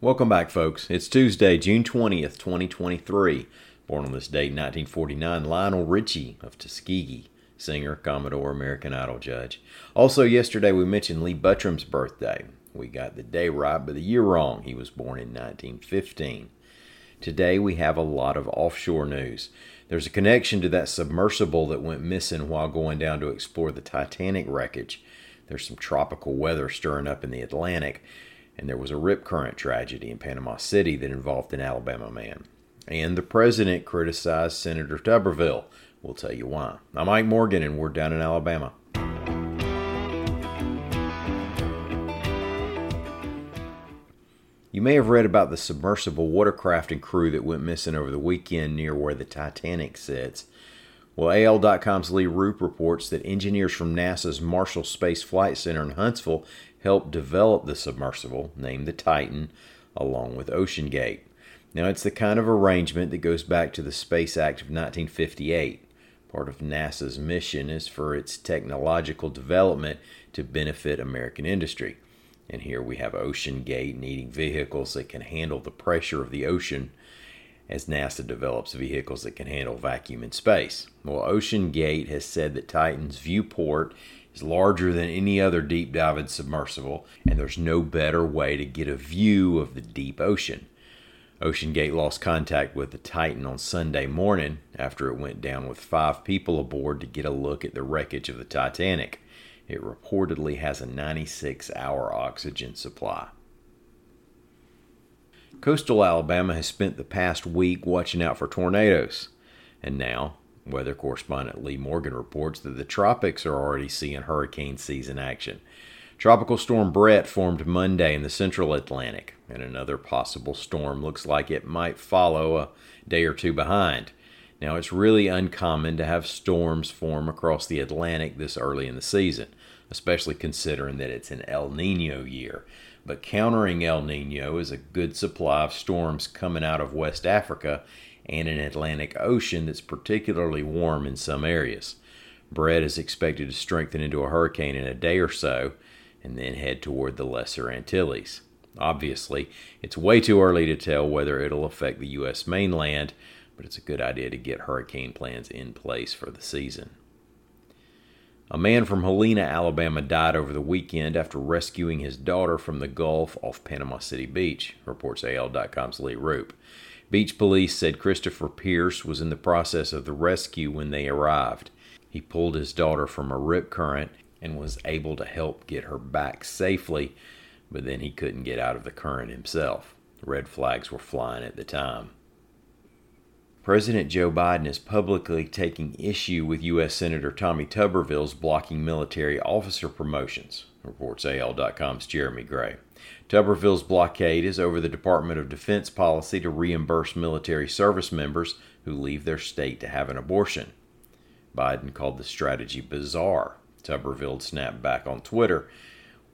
Welcome back, folks. It's Tuesday, June 20th, 2023. Born on this date 1949, Lionel Richie of Tuskegee, singer, Commodore, American Idol judge. Also, yesterday we mentioned Lee Buttram's birthday. We got the day right, but the year wrong. He was born in 1915. Today we have a lot of offshore news. There's a connection to that submersible that went missing while going down to explore the Titanic wreckage. There's some tropical weather stirring up in the Atlantic and there was a rip current tragedy in Panama City that involved an Alabama man. And the president criticized Senator Tuberville. We'll tell you why. I'm Mike Morgan, and we're down in Alabama. You may have read about the submersible watercraft and crew that went missing over the weekend near where the Titanic sits. Well, AL.com's Lee Roop reports that engineers from NASA's Marshall Space Flight Center in Huntsville helped develop the submersible, named the Titan, along with OceanGate. Now, it's the kind of arrangement that goes back to the Space Act of 1958. Part of NASA's mission is for its technological development to benefit American industry. And here we have OceanGate needing vehicles that can handle the pressure of the ocean as NASA develops vehicles that can handle vacuum in space. Well, OceanGate has said that Titan's viewport is larger than any other deep diving submersible, and there's no better way to get a view of the deep ocean. OceanGate lost contact with the Titan on Sunday morning after it went down with five people aboard to get a look at the wreckage of the Titanic. It reportedly has a 96 hour oxygen supply. Coastal Alabama has spent the past week watching out for tornadoes, and now Weather correspondent Leigh Morgan reports that the tropics are already seeing hurricane season action. Tropical storm Bret formed Monday in the central Atlantic, and another possible storm looks like it might follow a day or two behind. Now, it's really uncommon to have storms form across the Atlantic this early in the season, especially considering that it's an El Nino year. But countering El Nino is a good supply of storms coming out of West Africa and an Atlantic Ocean that's particularly warm in some areas. Bret is expected to strengthen into a hurricane in a day or so and then head toward the Lesser Antilles. Obviously, it's way too early to tell whether it'll affect the U.S. mainland, but it's a good idea to get hurricane plans in place for the season. A man from Helena, Alabama died over the weekend after rescuing his daughter from the Gulf off Panama City Beach, reports AL.com's Lee Roop. Beach police said Christopher Pierce was in the process of the rescue when they arrived. He pulled his daughter from a rip current and was able to help get her back safely, but then he couldn't get out of the current himself. Red flags were flying at the time. President Joe Biden is publicly taking issue with U.S. Senator Tommy Tuberville's blocking military officer promotions, reports AL.com's Jeremy Gray. Tuberville's blockade is over the Department of Defense policy to reimburse military service members who leave their state to have an abortion. Biden called the strategy bizarre. Tuberville snapped back on Twitter.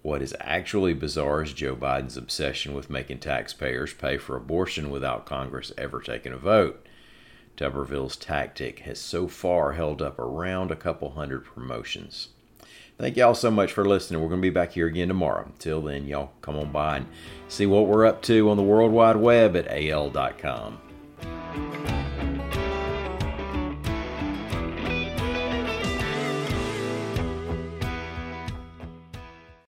What is actually bizarre is Joe Biden's obsession with making taxpayers pay for abortion without Congress ever taking a vote. Tuberville's tactic has so far held up around a couple hundred promotions. Thank y'all so much for listening. We're going to be back here again tomorrow. Until then, y'all come on by and see what we're up to on the World Wide Web at al.com.